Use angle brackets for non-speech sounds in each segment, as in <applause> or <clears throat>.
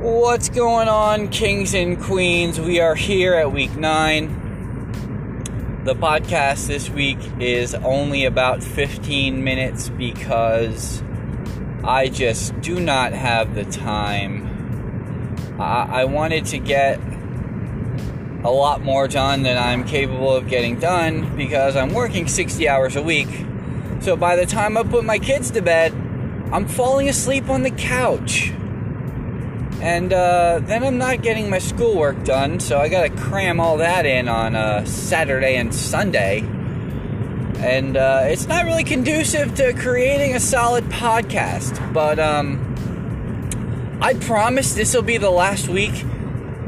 What's going on, kings and queens? We are here at week nine. The podcast this week is only about 15 minutes because I just do not have the time. I, I wanted to get a lot more done than I'm capable of getting done because I'm working 60 hours a week. So by the time I put my kids to bed, I'm falling asleep on the couch. And uh, then I'm not getting my schoolwork done, so I gotta cram all that in on uh, Saturday and Sunday. And uh, it's not really conducive to creating a solid podcast. But um, I promise this will be the last week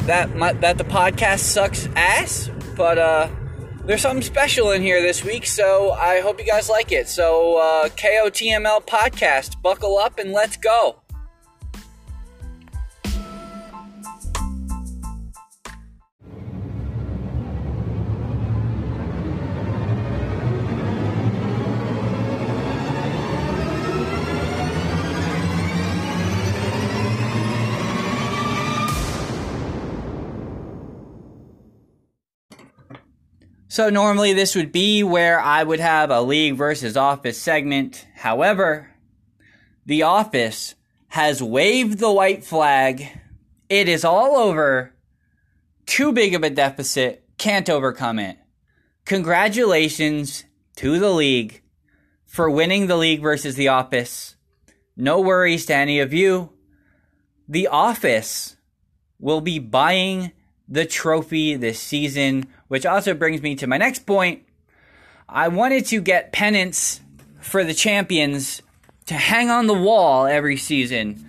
that my, that the podcast sucks ass. But uh, there's something special in here this week, so I hope you guys like it. So uh, KOTML podcast, buckle up and let's go. So normally this would be where I would have a league versus office segment. However, the office has waved the white flag. It is all over. Too big of a deficit. Can't overcome it. Congratulations to the league for winning the league versus the office. No worries to any of you. The office will be buying the trophy this season, which also brings me to my next point. I wanted to get pennants for the champions to hang on the wall every season.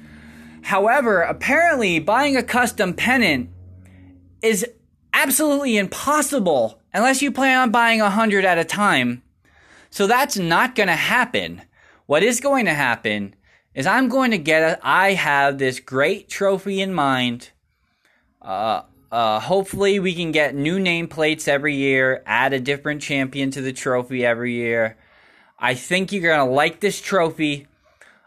However, apparently buying a custom pennant is absolutely impossible unless you plan on buying a hundred at a time. So that's not going to happen. What is going to happen is I'm going to get a, I have this great trophy in mind. Uh, uh, hopefully, we can get new nameplates every year, add a different champion to the trophy every year. I think you're going to like this trophy.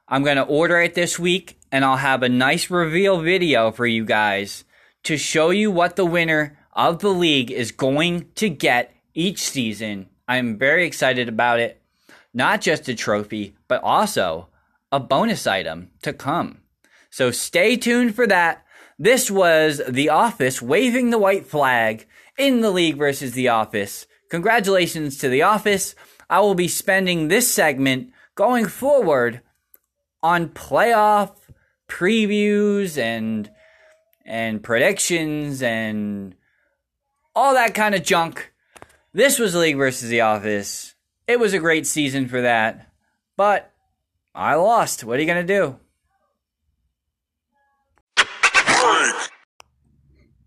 I'm going to order it this week, and I'll have a nice reveal video for you guys to show you what the winner of the league is going to get each season. I'm very excited about it. Not just a trophy, but also a bonus item to come. So stay tuned for that. This was The Office waving the white flag in the league versus The Office. Congratulations to The Office. I will be spending this segment going forward on playoff previews and and predictions and all that kind of junk. This was League versus The Office. It was a great season for that. But I lost. What are you going to do?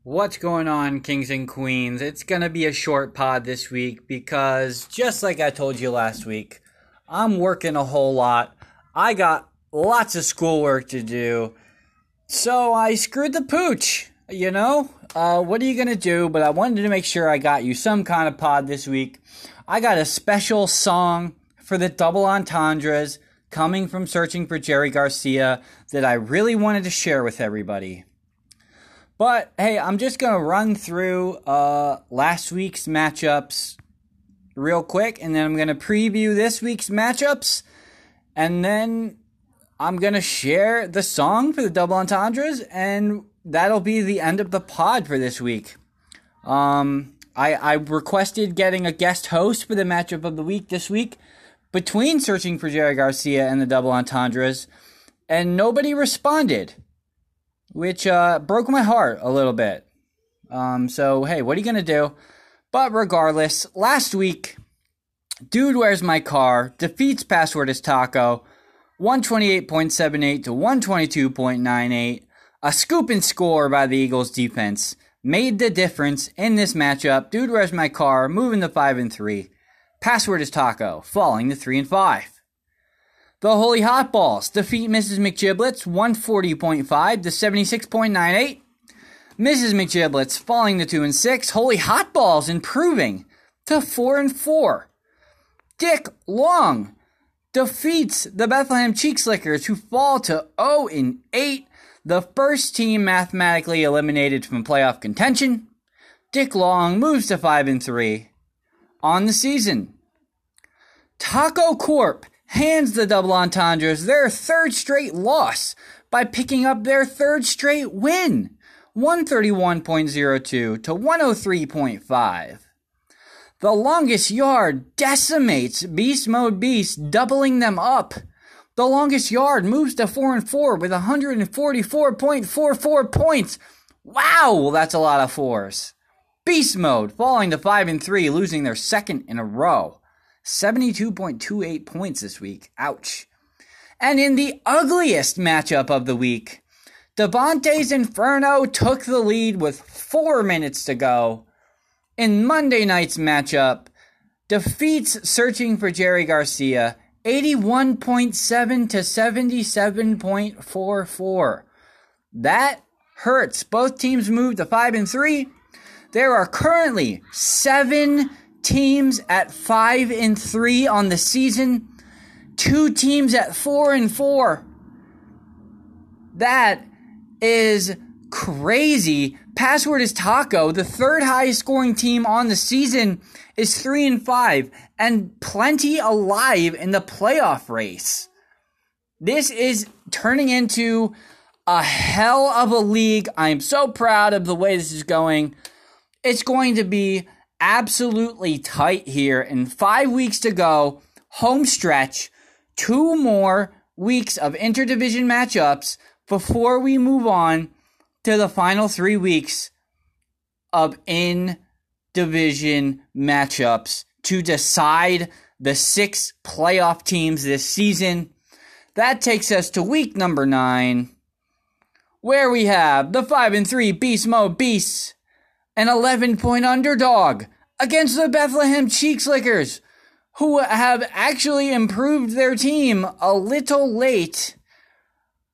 What's going on, kings and queens? It's going to be a short pod this week because, just like I told you last week, I'm working a whole lot. I got lots of schoolwork to do. So I screwed the pooch, you know? Uh, what are you going to do? But I wanted to make sure I got you some kind of pod this week. I got a special song for the double entendres coming from Searching for Jerry Garcia that I really wanted to share with everybody. But hey, I'm just going to run through uh, last week's matchups real quick, and then I'm going to preview this week's matchups, and then I'm going to share the song for the double entendres, and that'll be the end of the pod for this week. Um, I, I requested getting a guest host for the matchup of the week this week between Searching for Jerry Garcia and the double entendres, and nobody responded which uh, broke my heart a little bit. Um, so, hey, what are you going to do? But regardless, last week, Dude Where's My Car defeats Password is Taco 128.78 to 122.98. A scoop and score by the Eagles defense made the difference in this matchup. Dude Where's My Car moving to 5 and 3. Password is Taco falling to 3 and 5. The Holy Hot Balls defeat Mrs. McGiblets 140.5 to 76.98. Mrs. McGiblets falling to 2 and 6. Holy Hot Balls improving to 4 and 4. Dick Long defeats the Bethlehem Cheek Slickers who fall to 0 and 8. the first team mathematically eliminated from playoff contention. Dick Long moves to 5 and 3 on the season. Taco Corp hands the double entendres their third straight loss by picking up their third straight win, 131.02 to 103.5. The longest yard decimates Beast Mode Beast, doubling them up. The longest yard moves to 4 and 4 with 144.44 points. Wow, that's a lot of fours. Beast Mode falling to 5 and 3, losing their second in a row. 72.28 points this week. Ouch. And in the ugliest matchup of the week, Devontae's Inferno took the lead with four minutes to go. In Monday night's matchup, defeats Searching for Jerry Garcia 81.7 to 77.44. That hurts. Both teams moved to 5 and 3. There are currently 7 teams at 5 and 3 on the season two teams at four and four. That is crazy. Password is Taco. The third highest scoring team on the season is three and five and plenty alive in the playoff race. This is turning into a hell of a league. I'm so proud of the way this is going. It's going to be absolutely tight here in five weeks to go. Home stretch two more weeks of interdivision matchups before we move on to the final three weeks of in division matchups to decide the six playoff teams this season. That takes us to week number nine, where we have the five and three Beast Mode Beasts, an 11 point underdog against the Bethlehem Cheekslickers, who have actually improved their team a little late,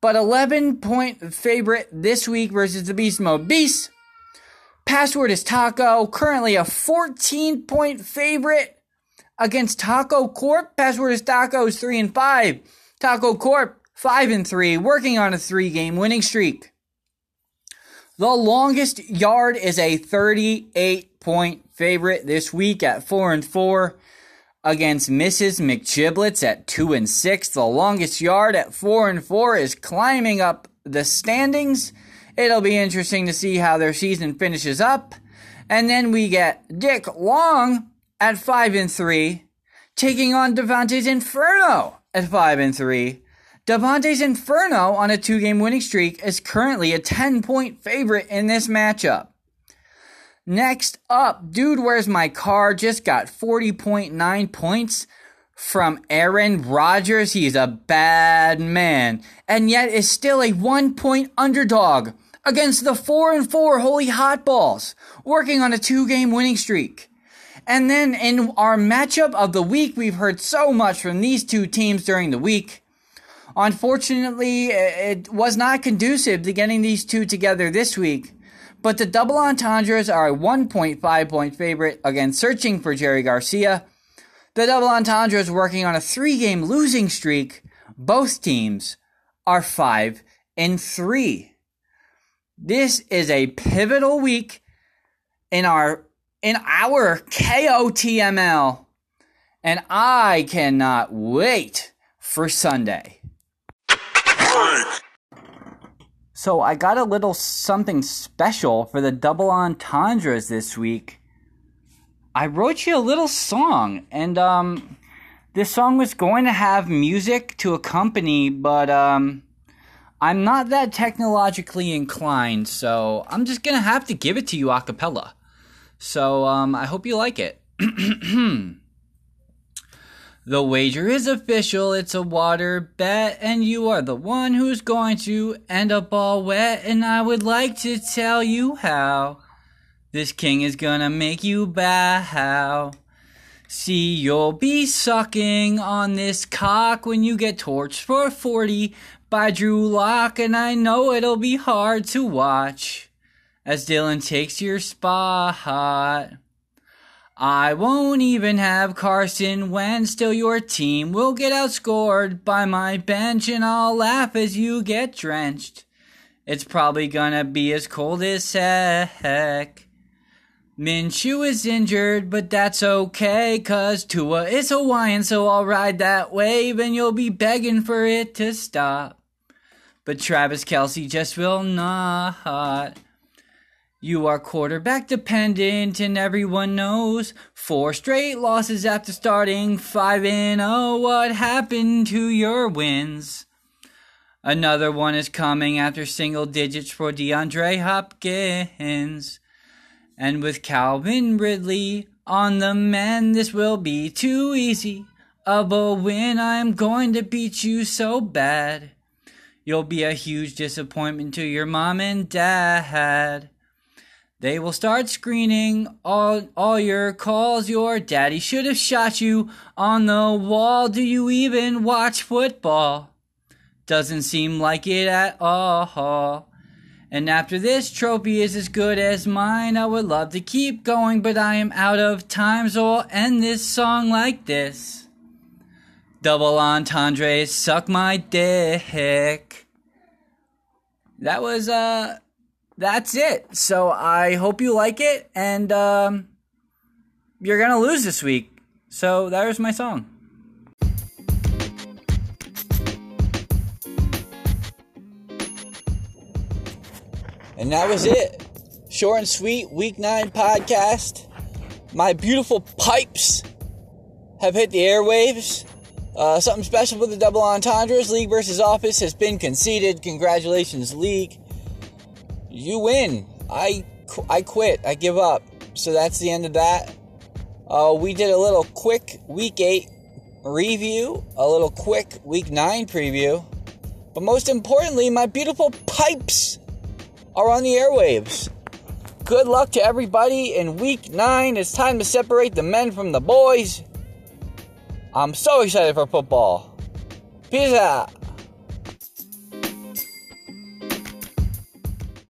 but 11 point favorite this week versus the Beast Mode Beast. Password is Taco, currently a 14 point favorite against Taco Corp. Password is Taco is 3 and 5. Taco Corp 5 and 3, working on a 3 game winning streak. The longest yard is a 38 point favorite this week at 4 and 4 against Mrs. McGiblets at 2 and 6. The longest yard at 4 and 4 is climbing up the standings. It'll be interesting to see how their season finishes up. And then we get Dick Long at 5 and 3 taking on Devontae's Inferno at 5 and 3. Devontae's Inferno on a two-game winning streak is currently a 10-point favorite in this matchup. Next up, Dude Where's My Car just got 40.9 points from Aaron Rodgers. He's a bad man, and yet is still a one point underdog against the 4 and 4 Holy Hot Balls, working on a two game winning streak. And then in our matchup of the week, we've heard so much from these two teams during the week. Unfortunately, it was not conducive to getting these two together this week. But the double entendres are a 1.5 point favorite against searching for Jerry Garcia. The double entendres working on a three game losing streak. Both teams are 5 and 3. This is a pivotal week in our in our KOTML and I cannot wait for Sunday. So I got a little something special for the double entendres this week. I wrote you a little song, and um, this song was going to have music to accompany, but um, I'm not that technologically inclined, so I'm just gonna have to give it to you a cappella. So um, I hope you like it. <clears throat> The wager is official, it's a water bet, and you are the one who's going to end up all wet. And I would like to tell you how this king is gonna make you bow. See, you'll be sucking on this cock when you get torched for 40 by Drew Lock, and I know it'll be hard to watch as Dylan takes your spot. I won't even have Carson Wentz still your team will get outscored by my bench and I'll laugh as you get drenched It's probably gonna be as cold as heck. Minshew is injured, but that's okay, cause Tua is Hawaiian, so I'll ride that wave and you'll be begging for it to stop. But Travis Kelce just will not. You are quarterback dependent, and everyone knows four straight losses after starting 5 and 0. What happened to your wins? Another one is coming after single digits for DeAndre Hopkins. And with Calvin Ridley on the mend, this will be too easy of a win. I'm going to beat you so bad. You'll be a huge disappointment to your mom and dad. They will start screening all, all your calls. Your daddy should have shot you on the wall. Do you even watch football? Doesn't seem like it at all. And after this trophy is as good as mine, I would love to keep going, but I am out of time, so I'll end this song like this. Double entendre, suck my dick. That was, uh, that's it. So I hope you like it, and um, you're gonna lose this week. So that was my song. And that was it. Short and sweet, week nine podcast. My beautiful pipes have hit the airwaves. Uh, something special for the double entendres. League versus office has been conceded. Congratulations, League you win. I, I quit. I give up. So that's the end of that. Uh, we did a little quick week eight review, a little quick week nine preview. But most importantly, my beautiful pipes are on the airwaves. Good luck to everybody in week nine. It's time to separate the men from the boys. I'm so excited for football. Peace out.